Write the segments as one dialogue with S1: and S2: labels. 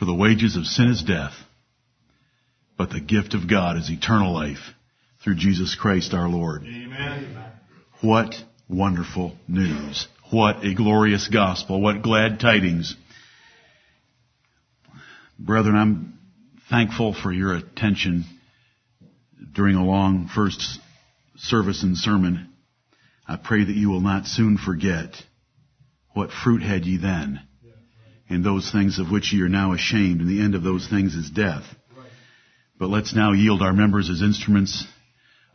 S1: For the wages of sin is death, but the gift of God is eternal life through Jesus Christ our Lord.
S2: Amen.
S1: What wonderful news. What a glorious gospel. What glad tidings. Brethren, I'm thankful for your attention during a long first service and sermon. I pray that you will not soon forget what fruit had ye then in those things of which ye are now ashamed, and the end of those things is death. But let's now yield our members as instruments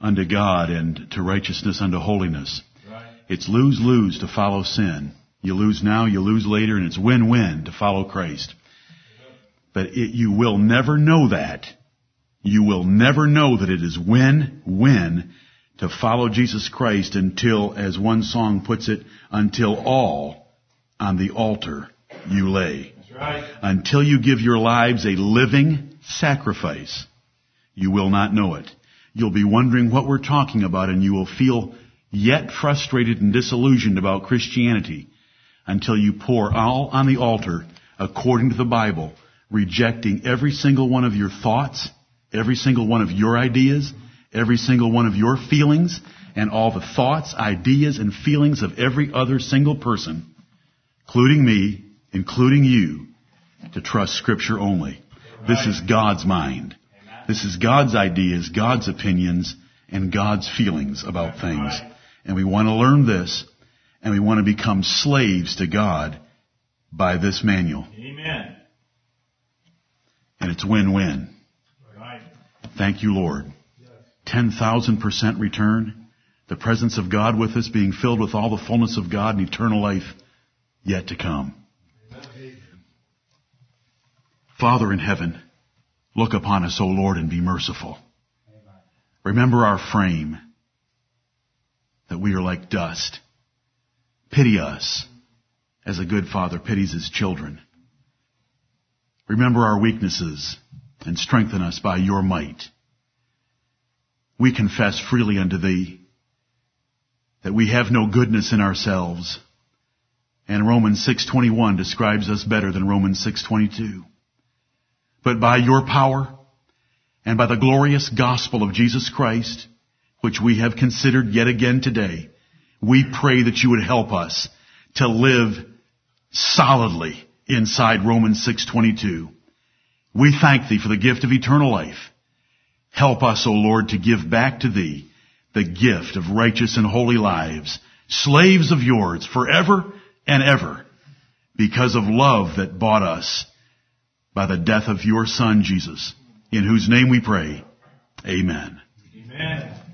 S1: unto God and to righteousness unto holiness. It's lose-lose to follow sin. You lose now, you lose later, and it's win-win to follow Christ. But it, you will never know that. You will never know that it is win-win to follow Jesus Christ until, as one song puts it, until all on the altar you lay.
S2: Right.
S1: Until you give your lives a living sacrifice, you will not know it. You'll be wondering what we're talking about and you will feel yet frustrated and disillusioned about Christianity until you pour all on the altar according to the Bible, rejecting every single one of your thoughts, every single one of your ideas, every single one of your feelings, and all the thoughts, ideas, and feelings of every other single person, including me, including you, to trust Scripture only. This is God's mind. This is God's ideas, God's opinions, and God's feelings about things. And we want to learn this, and we want to become slaves to God by this manual.
S2: Amen.
S1: And it's win-win. Thank you, Lord. 10,000% return. The presence of God with us, being filled with all the fullness of God and eternal life yet to come. Father in heaven, look upon us, O Lord, and be merciful. Remember our frame, that we are like dust. Pity us, as a good father pities his children. Remember our weaknesses, and strengthen us by your might. We confess freely unto thee that we have no goodness in ourselves. And Romans 6:21 describes us better than Romans 6:22. But by your power and by the glorious gospel of Jesus Christ, which we have considered yet again today, we pray that you would help us to live solidly inside Romans 6:22. We thank thee for the gift of eternal life. Help us, O Lord, to give back to thee the gift of righteous and holy lives, slaves of yours forever and ever because of love that bought us by the death of your son, Jesus, in whose name we pray. Amen. Amen.